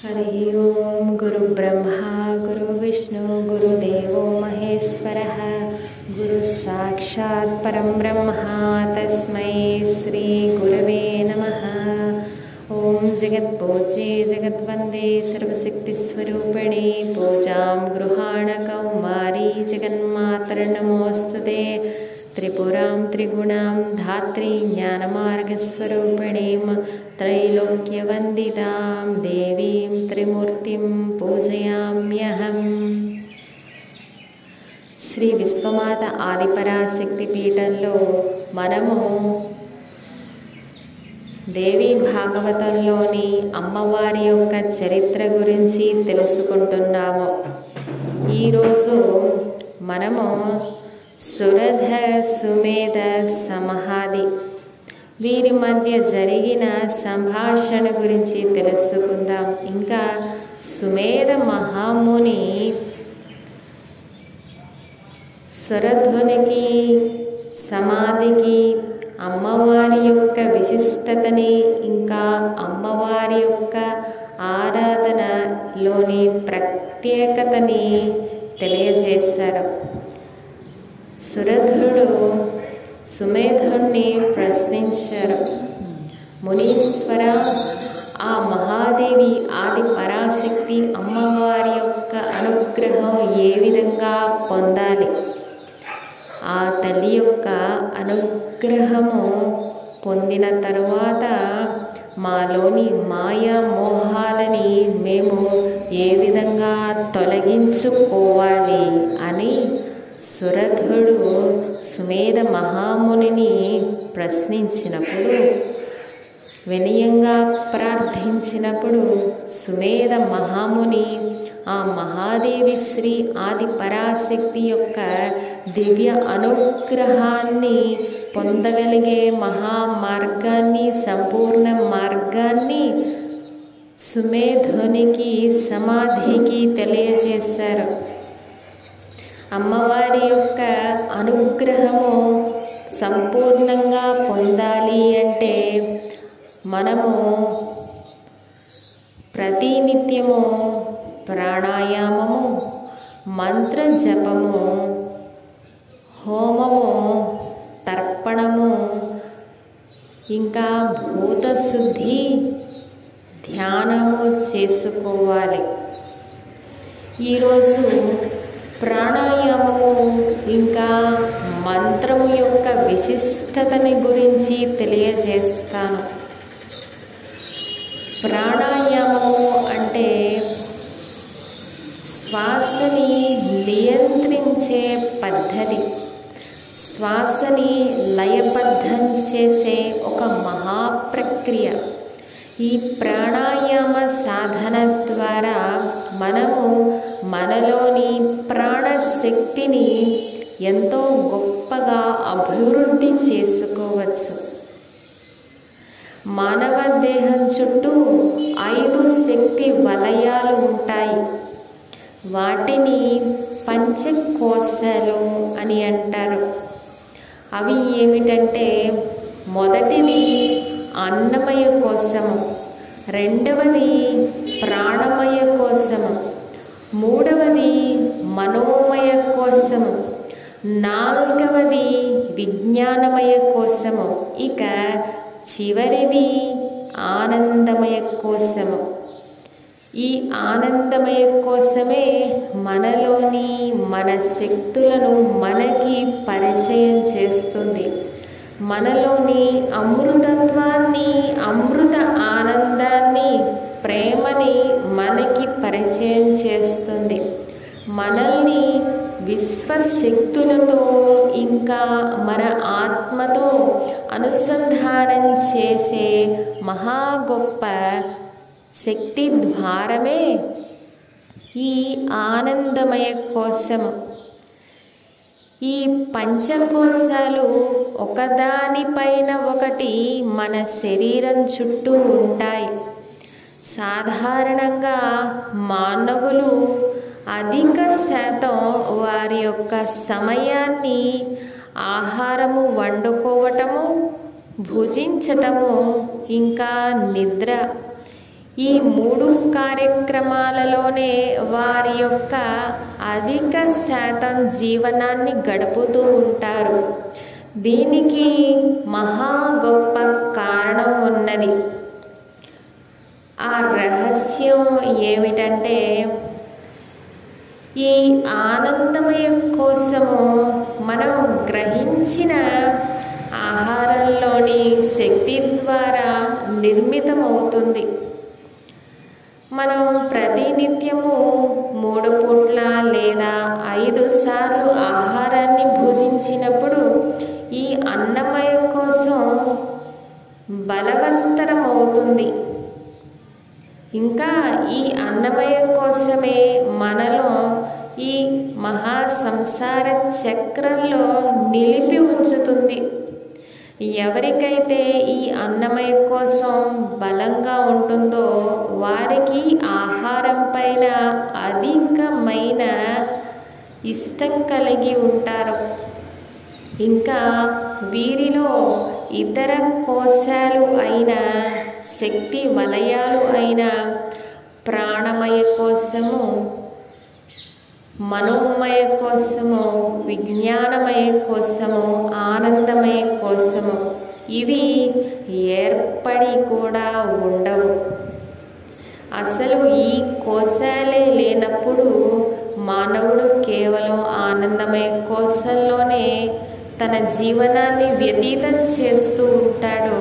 हरिः ॐ गुरुब्रह्मा गुरुविष्णु गुरुदेवो महेश्वरः। गुरुसाक्षात् परं ब्रह्म तस्मै श्रीगुरवे नमः। ॐ जगत्पूजे जगद्वन्दे सर्वशक्तिस्वरूपिणे पूजां गृहाण कौमारी जगन्मातर्नमोऽस्तु ते त्रिपुरां त्रिगुणां धात्री ज्ञानमार्गस्वरूपिणीं त्रैलोक्यवन्दितां देवीं त्रिमूर्तिं పూజయామ్యహం శ్రీ విశ్వమాత ఆదిపరాశక్తి పీఠంలో మనము దేవి భాగవతంలోని అమ్మవారి యొక్క చరిత్ర గురించి తెలుసుకుంటున్నాము ఈరోజు మనము సురధ సుమేధ సమహాది. వీరి మధ్య జరిగిన సంభాషణ గురించి తెలుసుకుందాం. ఇంకా సుమేధ మహాముని సురధునికి సమాధికి అమ్మవారి యొక్క విశిష్టతని ఇంకా అమ్మవారి యొక్క ఆరాధనలోని ప్రత్యేకతని తెలియజేశారు. సురధుడు సుమేధుణ్ణి ప్రశ్నించారు. మునీశ్వర ఆ మహాదేవి ఆది పరాశక్తి అమ్మవారి యొక్క అనుగ్రహం ఏ విధంగా పొందాలి? ఆ తల్లి యొక్క అనుగ్రహము పొందిన తరువాత మాలోని మాయా మోహాలని మేము ఏ విధంగా తొలగించుకోవాలి అని సురధుడు సుమేధ మహామునిని ప్రశ్నించినప్పుడు వినయంగా ప్రార్థించినప్పుడు సుమేధ మహాముని ఆ మహాదేవి శ్రీ ఆది పరాశక్తి యొక్క దివ్య అనుగ్రహాన్ని పొందగలిగే మహా మార్గాన్ని సంపూర్ణ మార్గాన్ని సుమేధునికి సమాధికి తెలియజేశారు. అమ్మవారి యొక్క అనుగ్రహము సంపూర్ణంగా పొందాలి అంటే మనము ప్రతినిత్యము ప్రాణాయామము మంత్ర జపము హోమము తర్పణము ఇంకా భూతశుద్ధి ధ్యానము చేసుకోవాలి. ఈరోజు ప్రాణాయామము ఇంకా మంత్రము యొక్క విశిష్టతని గురించి తెలియజేస్తాను. ప్రాణాయామము అంటే శ్వాసని నియంత్రించే పద్ధతి. శ్వాసని లయబద్ధం చేసే ఒక మహాప్రక్రియ. ఈ ప్రాణాయామ సాధన ద్వారా మనము మనలోని ప్రాణశక్తిని ఎంతో గొప్పగా అభివృద్ధి చేసుకోవచ్చు. మానవ దేహం చుట్టూ ఐదు శక్తి వలయాలు ఉంటాయి. వాటిని పంచకోశాలు అని అంటారు. అవి ఏమిటంటే మొదటిది అన్నమయ కోసము. రెండవది ప్రాణమయ కోసము. మూడవది మనోమయ కోసము. నాలుగవది విజ్ఞానమయ కోసము. ఇక చివరిది ఆనందమయ కోసము. ఈ ఆనందమయ కోసమే మనలోని మన శక్తులను మనకి పరిచయం చేస్తుంది. మనలోని అమృతత్వాన్ని అమృత ఆనందాన్ని ప్రేమని మనకి పరిచయం చేస్తుంది. మనల్ని విశ్వశక్తులతో ఇంకా మన ఆత్మతో అనుసంధానం చేసే మహా గొప్ప శక్తి ద్వారమే ఈ ఆనందమయ కోసం ఈ పంచకోశాలు ఒకదానిపైన ఒకటి మన శరీరం చుట్టూ ఉంటాయి. సాధారణంగా మానవులు అధిక శాతం వారి యొక్క సమయాన్ని ఆహారము వండుకోవటము భుజించటము ఇంకా నిద్ర ఈ మూడు కార్యక్రమాలలోనే వారి యొక్క అధిక శాతం జీవనాన్ని గడుపుతూ ఉంటారు. దీనికి మహా గొప్ప కారణం ఉన్నది. ఆ రహస్యం ఏమిటంటే ఈ ఆనందమయ కోసము మనం గ్రహించిన ఆహారంలోని శక్తి ద్వారా నిర్మితమవుతుంది. మనం ప్రతినిత్యము మూడు పూట్ల లేదా ఐదు సార్లు ఆహారాన్ని భుజించినప్పుడు ఈ అన్నమయ కోసం బలవంతరమవుతుంది. ఇంకా ఈ అన్నమయ కోసమే మనలో ఈ మహా సంసార చక్రంలో నిలిపి ఉంచుతుంది. ఎవరికైతే ఈ అన్నమయ కోసం బలంగా ఉంటుందో వారికి ఆహారం పైన అధికమైన ఇష్టం కలిగి ఉంటారు. ఇంకా వీరిలో ఇతర కోశాలు అయిన శక్తి వలయాలు అయిన ప్రాణమయ కోసము మనోమయ కోసము విజ్ఞానమయ కోసము ఆనందమయ కోసము ఇవి ఏర్పడి కూడా ఉండవు. అసలు ఈ కోశాలే లేనప్పుడు మానవుడు కేవలం ఆనందమయ కోశంలోనే తన జీవనాన్ని వ్యతీతం చేస్తూ ఉంటాడు.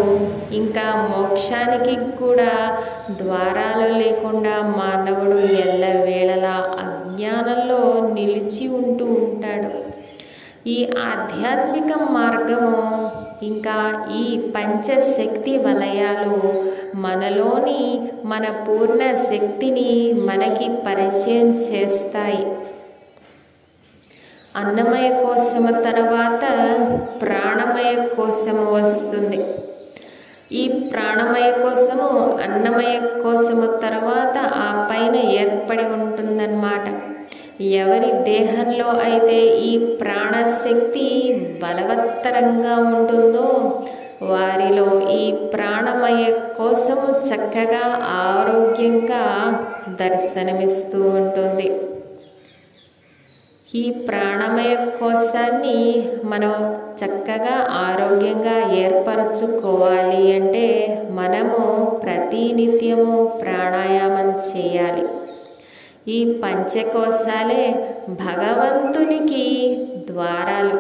ఇంకా మోక్షానికి కూడా ద్వారాలు లేకుండా మానవుడు ఎల్లవేళలా అజ్ఞానంలో నిలిచి ఉంటూ ఉంటాడు. ఈ ఆధ్యాత్మిక మార్గము ఇంకా ఈ పంచశక్తి వలయాలు మనలోని మన పూర్ణ శక్తిని మనకి పరిచయం చేస్తాయి. అన్నమయ కోశము తర్వాత ప్రాణమయ కోశము వస్తుంది. ఈ ప్రాణమయ కోసము అన్నమయ కోసము తర్వాత ఆ పైన ఏర్పడి ఉంటుందన్నమాట. ఎవరి దేహంలో అయితే ఈ ప్రాణశక్తి బలవత్తరంగా ఉంటుందో వారిలో ఈ ప్రాణమయ కోసము చక్కగా ఆరోగ్యంగా దర్శనమిస్తూ ఉంటుంది. ఈ ప్రాణమయ కోశాన్ని మనం చక్కగా ఆరోగ్యంగా ఏర్పరచుకోవాలి అంటే మనము ప్రతినిత్యము ప్రాణాయామం చేయాలి. ఈ పంచకోశాలే భగవంతునికి ద్వారాలు.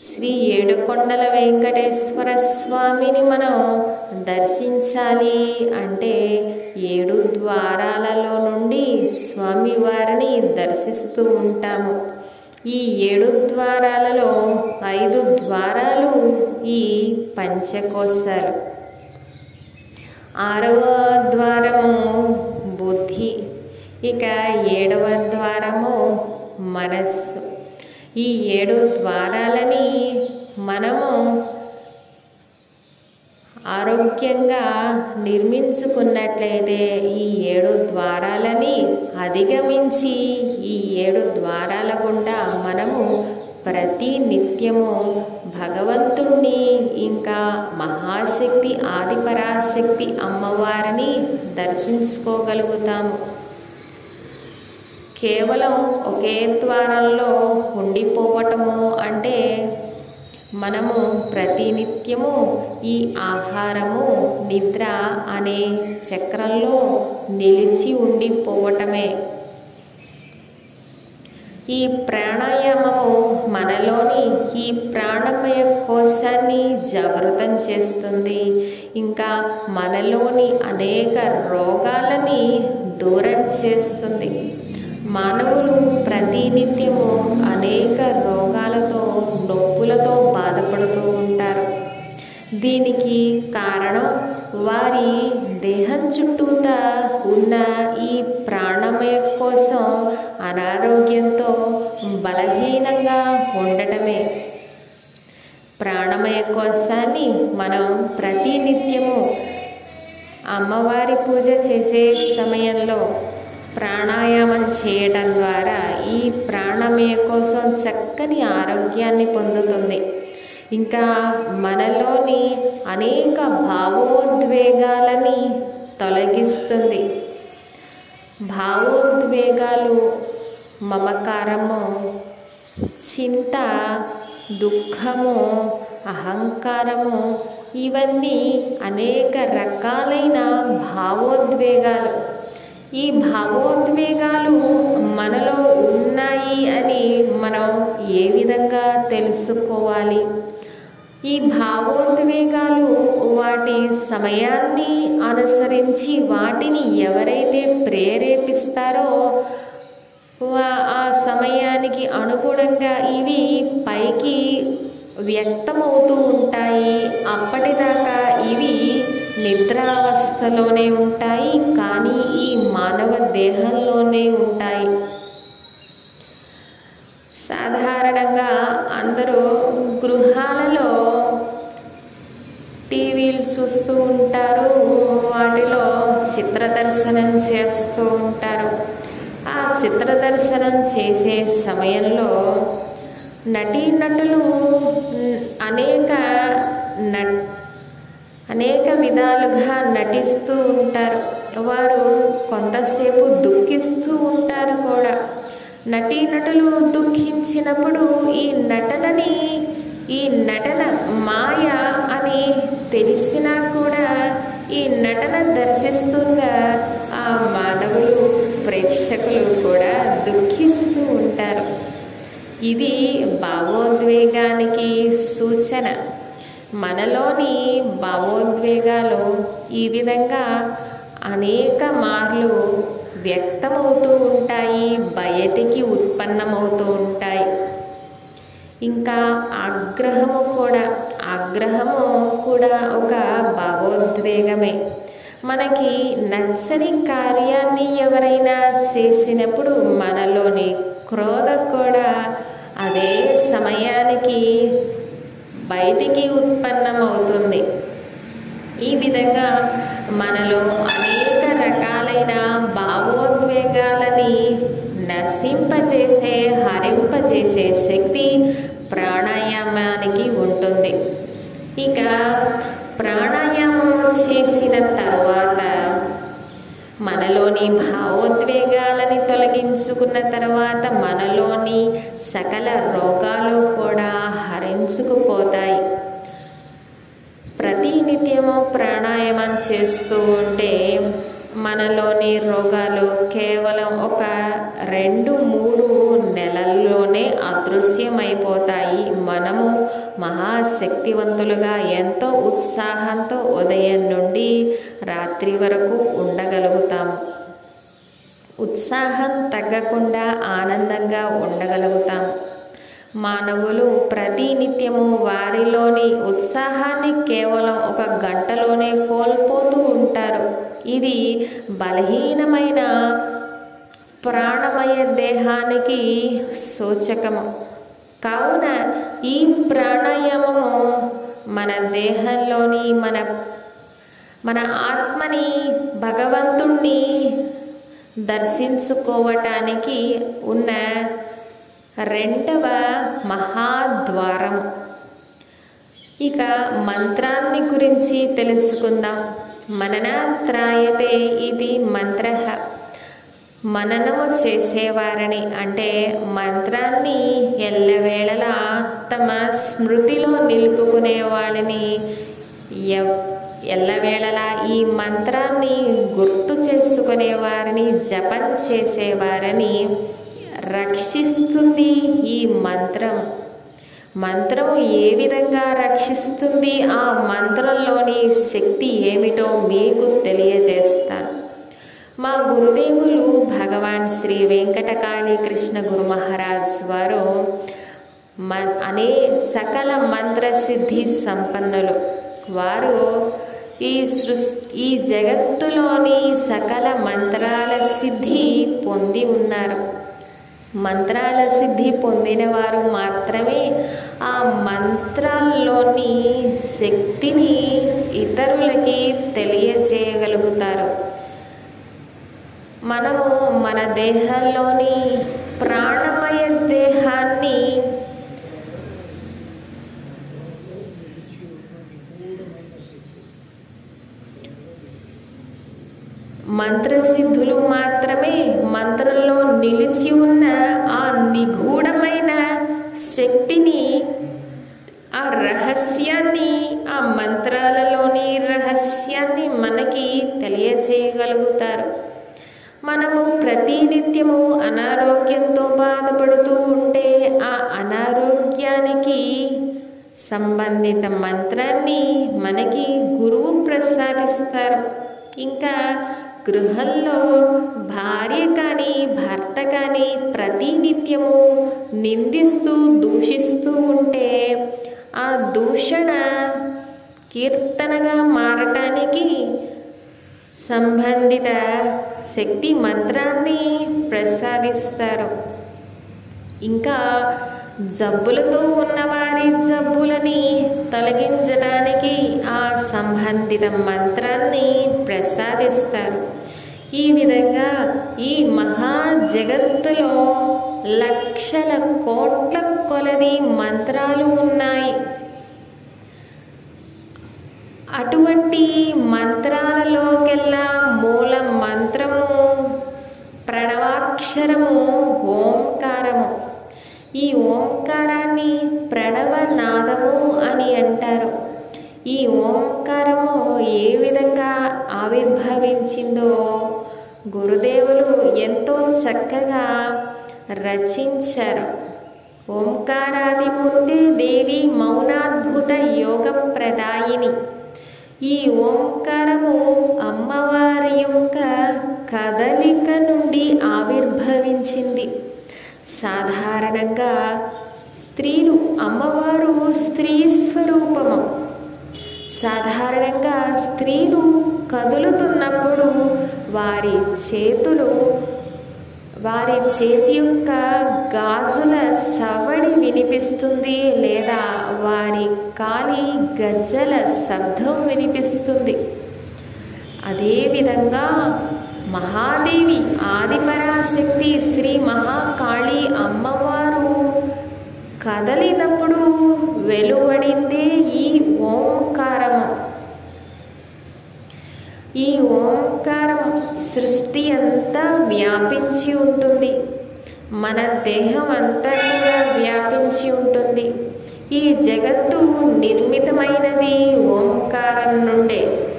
శ్రీ ఏడుకొండల వెంకటేశ్వర స్వామిని మనం దర్శించాలి అంటే ఏడు ద్వారాలలో నుండి స్వామి వారిని దర్శిస్తూ ఉంటాము. ఈ ఏడు ద్వారాలలో ఐదు ద్వారాలు ఈ పంచకోశాలు. ఆరవ ద్వారము బుద్ధి ఇక ఏడవ ద్వారము మనస్సు. ఈ ఏడు ద్వారాలని మనము ఆరోగ్యంగా నిర్మించుకున్నట్లయితే ఈ ఏడు ద్వారాలని అధిగమించి ఈ ఏడు ద్వారాల గుండా మనము ప్రతి నిత్యము భగవంతుణ్ణి ఇంకా మహాశక్తి ఆదిపరాశక్తి అమ్మవారిని దర్శించుకోగలుగుతాము. కేవలం ఒకే ద్వారంలో ఉండిపోవటము అంటే మనము ప్రతినిత్యము ఈ ఆహారము నిద్ర అనే చక్రంలో నిలిచి ఉండిపోవటమే. ఈ ప్రాణాయామము మనలోని ఈ ప్రాణమయ కోశాన్ని జాగృతం చేస్తుంది. ఇంకా మనలోని అనేక రోగాలని దూరం చేస్తుంది. మానవులు ప్రతినిత్యము అనేక రోగాలతో నొప్పి పడుతూ ఉంటారు. దీనికి కారణం వారి దేహం చుట్టూతా ఉన్న ఈ ప్రాణమయ కోసం అనారోగ్యంతో బలహీనంగా ఉండటమే. ప్రాణమయ కోశాన్ని మనం ప్రతినిత్యము అమ్మవారి పూజ చేసే సమయంలో ప్రాణాయామం చేయడం ద్వారా ఈ ప్రాణమయ కోసం చక్కని ఆరోగ్యాన్ని పొందుతుంది. ఇంకా మనలోని అనేక భావోద్వేగాలని తొలగిస్తుంది. భావోద్వేగాలు మమకారము చింత దుఃఖము అహంకారము ఇవన్నీ అనేక రకాలైన భావోద్వేగాలు. ఈ భావోద్వేగాలు మనలో ఉన్నాయి అని మనం ఏ విధంగా తెలుసుకోవాలి? ఈ భావోద్వేగాలు వాటి సమయాన్ని అనుసరించి వాటిని ఎవరైతే ప్రేరేపిస్తారో ఆ సమయానికి అనుగుణంగా ఇవి పైకి వ్యక్తమవుతూ ఉంటాయి. అప్పటిదాకా ఇవి నిద్రావస్థలోనే ఉంటాయి కానీ ఈ మానవ దేహంలోనే ఉంటాయి. సాధారణంగా అందరూ గృహాలలో టీవీలు చూస్తూ ఉంటారు వాటిలో చిత్ర దర్శనం చేస్తూ ఉంటారు. ఆ చిత్ర దర్శనం చేసే సమయంలో నటీనటులు అనేక నట్ అనేక విధాలుగా నటిస్తూ ఉంటారు. వారు కొంతసేపు దుఃఖిస్తూ ఉంటారు కూడా. నటీనటులు దుఃఖించినప్పుడు ఈ నటనని ఈ నటన మాయ అని తెలిసినా కూడా ఈ నటన దర్శిస్తున్న ఆ మానవులు ప్రేక్షకులు కూడా దుఃఖిస్తూ ఉంటారు. ఇది భావోద్వేగానికి సూచన. మనలోని భావోద్వేగాలు ఈ విధంగా అనేక మార్లు వ్యక్తమవుతూ ఉంటాయి బయటికి ఉత్పన్నమవుతూ ఉంటాయి. ఇంకా ఆగ్రహము కూడా ఆగ్రహము కూడా ఒక భావోద్వేగమే. మనకి నచ్చని కార్యాన్ని ఎవరైనా చేసినప్పుడు మనలోని క్రోధం కూడా అదే సమయానికి బయటికి ఉత్పన్నమవుతుంది. ఈ విధంగా మనలో అనేక రకాలైన భావోద్వేగాలని నశింపజేసే హరింపజేసే శక్తి ప్రాణాయామానికి ఉంటుంది. ఇక ప్రాణాయామం చేసిన తర్వాత మనలోని భావోద్వేగాలని తొలగించుకున్న తర్వాత మనలోని సకల రోగాలు కూడా హరించుకుపోతాయి. ప్రతినిత్యము ప్రాణాయామం చేస్తూ ఉంటే మనలోని రోగాలు కేవలం ఒక రెండు మూడు నెలల్లోనే అదృశ్యమైపోతాయి. మనము మహాశక్తివంతులుగా ఎంతో ఉత్సాహంతో ఉదయం నుండి రాత్రి వరకు ఉండగలుగుతాము. ఉత్సాహం తగ్గకుండా ఆనందంగా ఉండగలుగుతాం. మానవులు ప్రతినిత్యము వారిలోని ఉత్సాహాన్ని కేవలం ఒక గంటలోనే కోల్పోతూ ఉంటారు. ఇది బలహీనమైన ప్రాణమయ దేహానికి సూచకము. కావున ఈ ప్రాణాయామము మన దేహంలోని మన మన ఆత్మని భగవంతుణ్ణి దర్శించుకోవటానికి ఉన్న రెండవ మహాద్వారం ఇక మంత్రాన్ని గురించి తెలుసుకుందాం. మననాత్రాయతే ఇది మంత్ర. మననము చేసేవారని అంటే మంత్రాన్ని ఎల్లవేళలా తమ స్మృతిలో నిలుపుకునే వాళ్ళని ఎల్లవేళలా ఈ మంత్రాన్ని గుర్తు చేసుకునే వారిని జపం చేసేవారని రక్షిస్తుంది ఈ మంత్రం. మంత్రము ఏ విధంగా రక్షిస్తుంది? ఆ మంత్రంలోని శక్తి ఏమిటో మీకు తెలియజేస్తాను. మా గురుదేవులు భగవాన్ శ్రీ వెంకటకాళి కృష్ణ గురు మహారాజ్ వారు మ అనే సకల మంత్రసిద్ధి సంపన్నులు. వారు ఈ సృష్ ఈ జగత్తులోని సకల మంత్రాల సిద్ధి పొంది ఉన్నారు. మంత్రాల సిద్ధి పొందిన వారు మాత్రమే ఆ మంత్రాల్లోని శక్తిని ఇతరులకి తెలియజేయగలుగుతారు మనము మన దేహంలోని ప్రాణమయ దేహాన్ని మంత్రసిద్ధులు మాత్రమే మంత్రంలో నిలిచి ఉన్న ఆ నిగూఢమైన శక్తిని ఆ రహస్యాన్ని ఆ మంత్రాలలోని రహస్యాన్ని మనకి తెలియజేయగలుగుతారు మనము ప్రతినిత్యము అనారోగ్యంతో బాధపడుతూ ఉంటే ఆ అనారోగ్యానికి సంబంధిత మంత్రాన్ని మనకి గురువు ప్రసాదిస్తారు. ఇంకా గృహంలో భార్య కానీ భర్త కానీ ప్రతినిత్యము నిందిస్తూ దూషిస్తూ ఉంటే ఆ దూషణ కీర్తనగా మారటానికి సంబంధిత శక్తి మంత్రాన్ని ప్రసాదిస్తారు. ఇంకా జబ్బులతో ఉన్నవారి జబ్బులని తొలగించడానికి ఆ సంబంధిత మంత్రాన్ని ప్రసాదిస్తారు. ఈ విధంగా ఈ మహా జగత్తులో లక్షల కోట్ల కొలది మంత్రాలు ఉన్నాయి. అటువంటి మంత్రాలలోకెల్లా మూల మంత్రము ప్రణవాక్షరము ఓంకారము. ఈ ఓంకారాన్ని ప్రణవనాదము అని అంటారు. ఈ ఓంకారము ఏ విధంగా ఆవిర్భవించిందో గురుదేవులు ఎంతో చక్కగా రచించారు. ఓంకారాదిమూర్తి దేవి మౌనాద్భుత యోగ ప్రదాయిని. ఈ ఓంకారము అమ్మవారి యొక్క కదలిక నుండి ఆవిర్భవించింది. సాధారణంగా స్త్రీలు అమ్మవారు స్త్రీ స్వరూపము. సాధారణంగా స్త్రీలు కదులుతున్నప్పుడు వారి చేతులు వారి చేతి యొక్క గాజుల సవడి వినిపిస్తుంది లేదా వారి కాలి గజ్జల శబ్దం వినిపిస్తుంది. అదేవిధంగా మహాదేవి ఆదిపరాశక్తి శ్రీ మహాకాళి అమ్మవారు. కదలినప్పుడు వెలువడిందే ఈ ఓంకారము ఈ ఓంకారం సృష్టి అంతా వ్యాపించి ఉంటుంది. మన దేహం అంతా కూడా వ్యాపించి ఉంటుంది. ఈ జగత్తు నిర్మితమైనది ఓంకారం నుండే.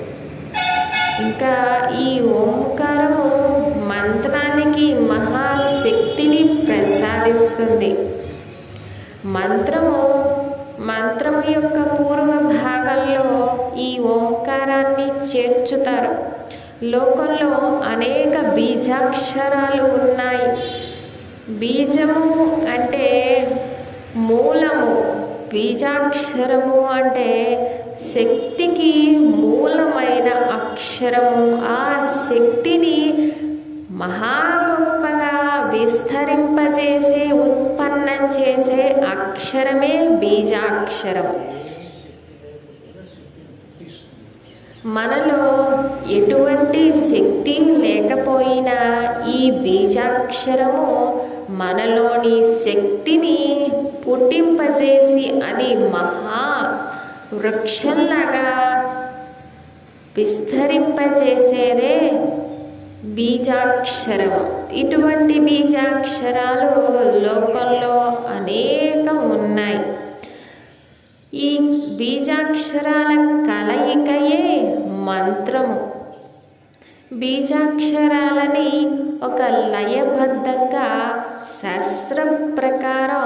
ఇంకా ఈ ఓంకారము మంత్రానికి మహాశక్తిని ప్రసాదిస్తుంది. మంత్రము మంత్రము యొక్క పూర్వ భాగంలో ఈ ఓంకారాన్ని చేర్చుతారు. లోకంలో అనేక బీజాక్షరాలు ఉన్నాయి. బీజము అంటే మూలము. బీజాక్షరము అంటే శక్తికి మూలమైన అక్షరము. ఆ శక్తిని మహా గొప్పగా విస్తరింపజేసే ఉత్పన్నం చేసే అక్షరమే బీజాక్షరం. మనలో ఎటువంటి శక్తి లేకపోయినా ఈ బీజాక్షరము మనలోని శక్తిని పుట్టింపజేసి అది మహా వృక్షంలాగా విస్తరింపజేసేదే బీజాక్షరము ఇటువంటి బీజాక్షరాలు లోకంలో అనేకం ఉన్నాయి. ఈ బీజాక్షరాల కలయికయే మంత్రము. బీజాక్షరాలని ఒక లయబద్ధంగా శాస్త్రం ప్రకారం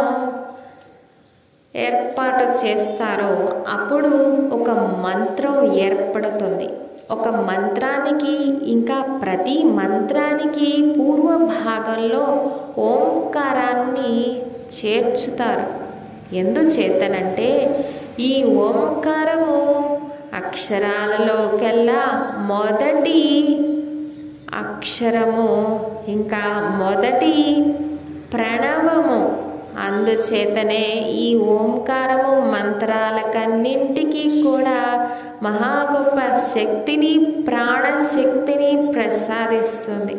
ఏర్పాటు చేస్తారో అప్పుడు ఒక మంత్రం ఏర్పడుతుంది. ఒక మంత్రానికి ఇంకా ప్రతి మంత్రానికి పూర్వ భాగంలో ఓంకారాన్ని చేర్చుతారు. ఎందుచేతనంటే ఈ ఓంకారము అక్షరాలలోకెల్లా మొదటి అక్షరము. ఇంకా మొదటి ప్రణవము అందుచేతనే ఈ ఓంకారము మంత్రాలకన్నింటికీ కూడా మహా గొప్ప శక్తిని ప్రాణశక్తిని ప్రసాదిస్తుంది.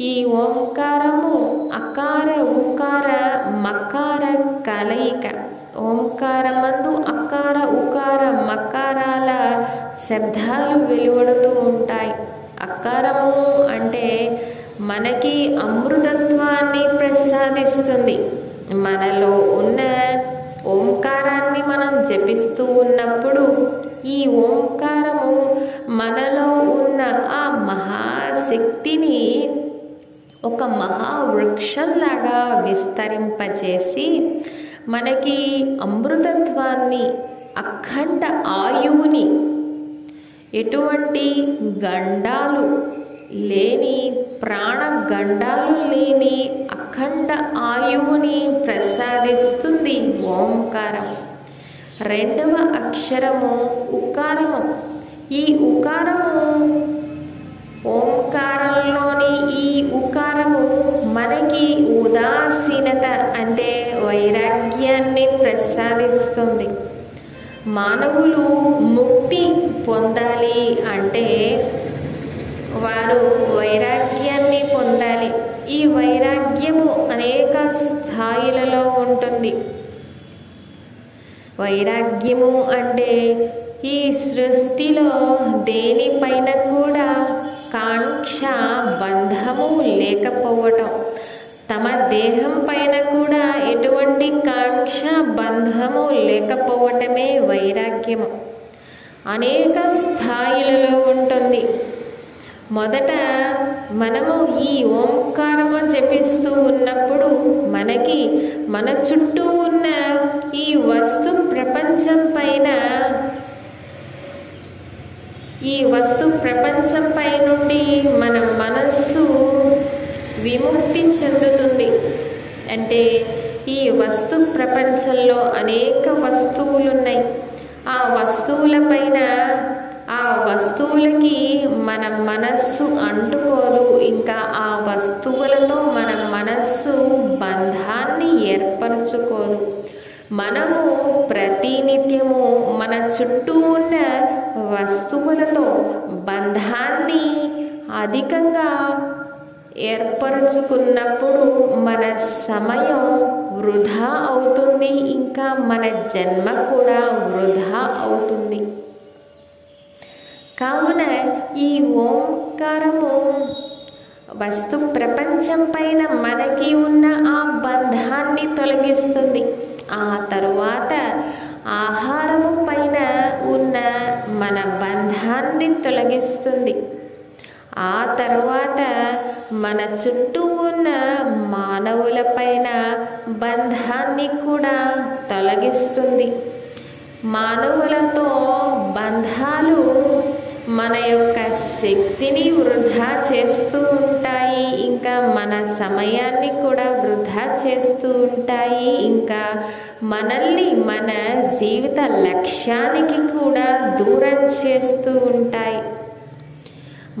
ఈ ఓంకారము అకార ఉకార మకార కలయిక. ఓంకారమందు అకార ఉకార మకారాల శబ్దాలు వెలువడుతూ ఉంటాయి. అకారము అంటే మనకి అమృతత్వాన్ని ప్రసాదిస్తుంది. మనలో ఉన్న ఓంకారాన్ని మనం జపిస్తూ ఉన్నప్పుడు ఈ ఓంకారము మనలో ఉన్న ఆ మహాశక్తిని ఒక మహావృక్షంలాగా విస్తరింపజేసి మనకి అమృతత్వాన్ని అఖండ ఆయువుని ఎటువంటి గండాలు లేని ప్రాణ గండాలు లేని అఖండ ఆయువుని ప్రసాదిస్తుంది ఓంకారం. రెండవ అక్షరము ఉకారము. ఈ ఉకారము ఓంకారంలోని ఈ ఉకారము మనకి ఉదాసీనత అంటే వైరాగ్యాన్ని ప్రసాదిస్తుంది. మానవులు ముక్తి పొందాలి అంటే వారు వైరాగ్యాన్ని పొందాలి. ఈ వైరాగ్యము అనేక స్థాయిలలో ఉంటుంది. వైరాగ్యము అంటే ఈ సృష్టిలో దేనిపైన కూడా కాంక్ష బంధము లేకపోవటం. తమ దేహం పైన కూడా ఎటువంటి కాంక్ష బంధము లేకపోవటమే వైరాగ్యము. అనేక స్థాయిలలో ఉంటుంది. మొదట మనము ఈ ఓంకారము జపిస్తూ ఉన్నప్పుడు మనకి మన చుట్టూ ఉన్న ఈ వస్తు ప్రపంచం పైన ఈ వస్తు ప్రపంచం పై నుండి మన మనస్సు విముక్తి చెందుతుంది. అంటే ఈ వస్తు ప్రపంచంలో అనేక వస్తువులు ఉన్నాయి ఆ వస్తువులపైన ఆ వస్తువులకి మన మనస్సు అంటుకోదు. ఇంకా ఆ వస్తువులతో మన మనస్సు బంధాన్ని ఏర్పరచుకోదు. మనము ప్రతినిత్యము మన చుట్టూ ఉన్న వస్తువులతో బంధాన్ని అధికంగా ఏర్పరచుకున్నప్పుడు మన సమయం వృధా అవుతుంది ఇంకా మన జన్మ కూడా వృధా అవుతుంది. కావున ఈ ఓంకారము వస్తు ప్రపంచం పైన మనకి ఉన్న ఆ బంధాన్ని తొలగిస్తుంది. ఆ తరువాత ఆహారము పైన ఉన్న మన బంధాన్ని తొలగిస్తుంది. ఆ తర్వాత మన చుట్టూ ఉన్న మానవులపైన బంధాన్ని కూడా తొలగిస్తుంది. మానవులతో బంధాలు మన యొక్క శక్తిని వృధా చేస్తూ ఉంటాయి ఇంకా మన సమయాన్ని కూడా వృధా చేస్తూ ఉంటాయి ఇంకా మనల్ని మన జీవిత లక్ష్యానికి కూడా దూరం చేస్తూ ఉంటాయి.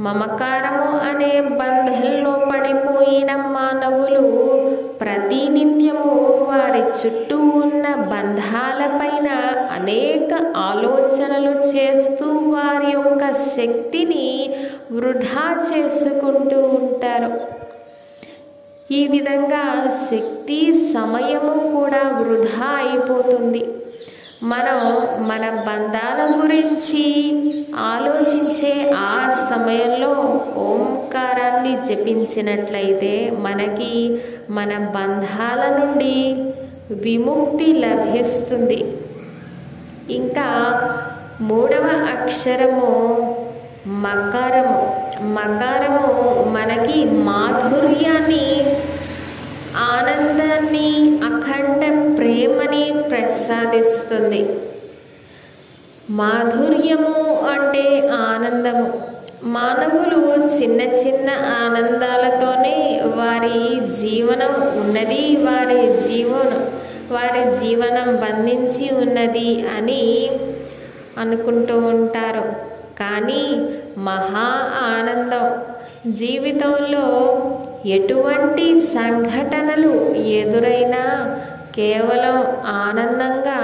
మమకారము అనే బంధంలో పడిపోయిన మానవులు ప్రతినిత్యము వారి చుట్టూ ఉన్న బంధాలపైన అనేక ఆలోచనలు చేస్తూ వారి యొక్క శక్తిని వృధా చేసుకుంటూ ఉంటారు. ఈ విధంగా శక్తి సమయము కూడా వృధా అయిపోతుంది. మనం మన బంధాల గురించి ఆలోచించే ఆ సమయంలో ఓంకారాన్ని జపించినట్లయితే మనకి మన బంధాల నుండి విముక్తి లభిస్తుంది. ఇంకా మూడవ అక్షరము మకారము. మకారము మనకి మాధుర్యాన్ని ఆనందాన్ని అఖండ ప్రేమని ప్రసాదిస్తుంది. మాధుర్యము అంటే ఆనందము. మానవులు చిన్న చిన్న ఆనందాలతోనే వారి జీవనం ఉన్నది వారి జీవనం వారి జీవనం బంధించి ఉన్నది అని అనుకుంటూ ఉంటారు. కానీ మహా ఆనందం. జీవితంలో ఎటువంటి సంఘటనలు ఎదురైనా కేవలం ఆనందంగా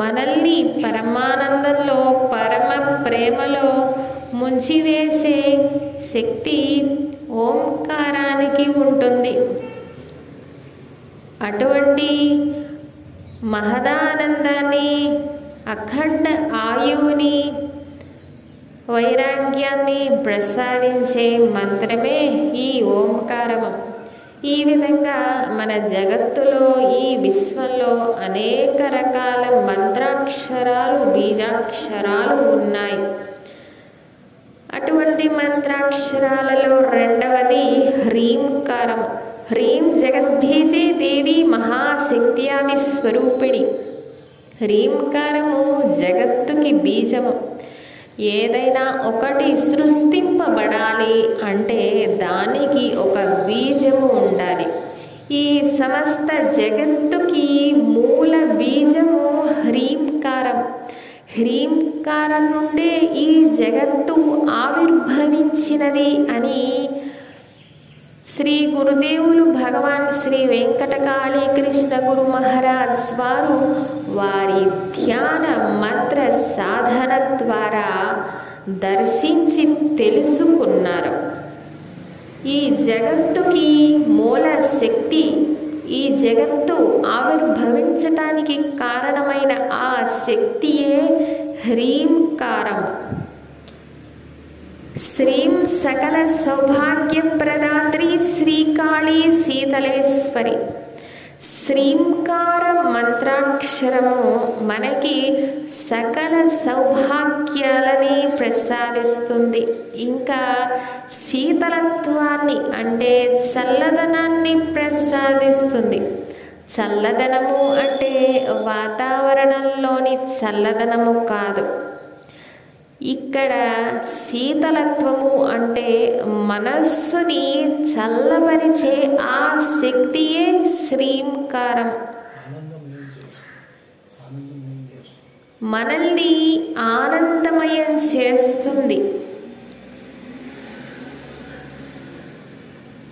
మనల్ని పరమానందంలో పరమ ప్రేమలో ముంచివేసే శక్తి ఓంకారానికి ఉంటుంది. అటువంటి మహదానందాన్ని అఖండ ఆయువుని వైరాగ్యాన్ని ప్రసాదించే మంత్రమే ఈ ఓంకారము. ఈ విధంగా మన జగత్తులో ఈ విశ్వంలో అనేక రకాల మంత్రాక్షరాలు బీజాక్షరాలు ఉన్నాయి. అటువంటి మంత్రాక్షరాలలో రెండవది హ్రీంకారం. హ్రీం జగద్భీజే దేవి మహాశక్త్యాది స్వరూపిణి. హ్రీంకారము జగత్తుకి బీజము. ఏదైనా ఒకటి సృష్టింపబడాలి అంటే దానికి ఒక బీజము ఉండాలి. ఈ సమస్త జగత్తుకి మూల బీజము హ్రీంకారం. హ్రీంకారం నుండే ఈ జగత్తు ఆవిర్భవించినది అని శ్రీ గురుదేవులు భగవాన్ శ్రీ వెంకటకాళీ కృష్ణ గురు మహారాజ్ వారు వారి ధ్యాన మంత్ర సాధన ద్వారా దర్శించి తెలుసుకున్నారు. ఈ జగత్తుకి మూల శక్తి ఈ జగత్తు ఆవిర్భవించటానికి కారణమైన ఆ శక్తియే హ్రీంకారం. శ్రీం సకల సౌభాగ్యప్రదాత్రి శ్రీకాళీ శీతలేశ్వరి శ్రీంకార మంత్రాక్షరము మనకి సకల సౌభాగ్యాలని ప్రసాదిస్తుంది ఇంకా శీతలత్వాన్ని అంటే చల్లదనాన్ని ప్రసాదిస్తుంది. చల్లదనము అంటే వాతావరణంలోని చల్లదనము కాదు. ఇక్కడ శీతలత్వము అంటే మనస్సుని చల్లపరిచే ఆ శక్తియే శ్రీంకారం. మనల్ని ఆనందమయం చేస్తుంది.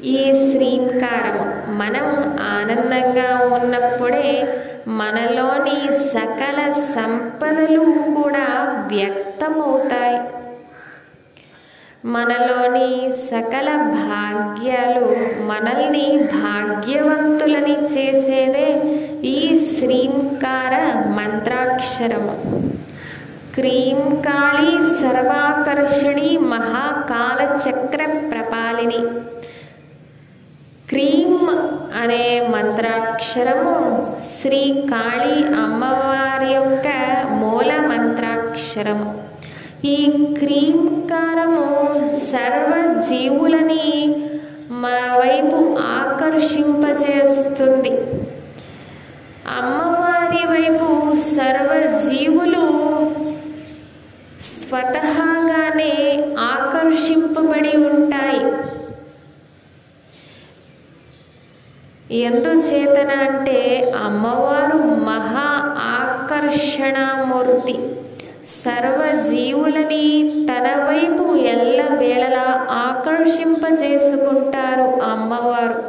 ఈ శ్రీంకారము. మనం ఆనందంగా ఉన్నప్పుడే మనలోని సకల సంపదలు కూడా వ్యక్తమవుతాయి. మనలోని సకల భాగ్యాలు మనల్ని భాగ్యవంతులని చేసేదే ఈ శ్రీంకార మంత్రాక్షరము. క్రీం కాళీ సర్వాకర్షిణి మహాకాలచక్ర ప్రపాలిని. హ్రీం అనే మంత్రాక్షరము శ్రీ కాళీ అమ్మవారి యొక్క మూల మంత్రాక్షరము. ఈ క్రీంకారము సర్వ జీవులని మా వైపు ఆకర్షింపజేస్తుంది. అమ్మవారి వైపు సర్వ జీవులు స్వతహాగానే ఆకర్షింపబడి ఉంటాయి. ఎందుచేతన అంటే అమ్మవారు మహా ఆకర్షణమూర్తి. సర్వజీవులని తన వైపు ఎల్ల వేళలా ఆకర్షింపజేసుకుంటారు అమ్మవారు.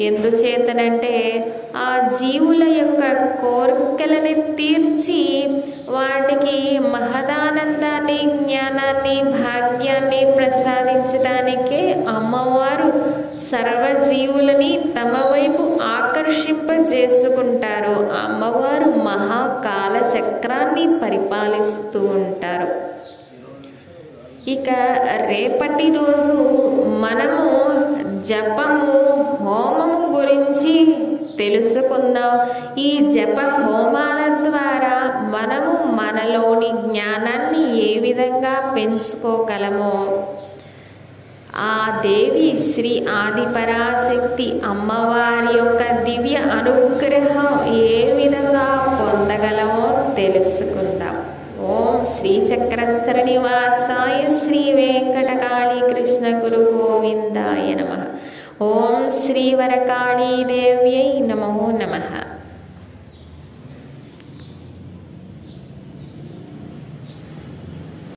ఎందుచేతనంటే ఆ జీవుల యొక్క కోరికలని తీర్చి వాటికి మహదానందాన్ని జ్ఞానాన్ని భాగ్యాన్ని ప్రసాదించడానికే అమ్మవారు సర్వజీవులని తమ వైపు ఆకర్షింపజేసుకుంటారు. అమ్మవారు మహాకాల చక్రాన్ని పరిపాలిస్తూ ఉంటారు. ఇక రేపటి రోజు మనము జపము హోమము గురించి తెలుసుకుందాం. ఈ జప హోమాల ద్వారా మనము మనలోని జ్ఞానాన్ని ఏ విధంగా పెంచుకోగలమో. ఆ దేవి శ్రీ ఆదిపరాశక్తి అమ్మవారి యొక్క దివ్య అనుగ్రహం ఏ విధంగా పొందగలమో తెలుసుకుందాం. ॐ श्रीचक्रश्रनिवासाय श्रीवेङ्कटकाळीकृष्णगुरुगोविन्दाय नमः। ॐ श्रीवरकाळीदेव्यै नमो नमः।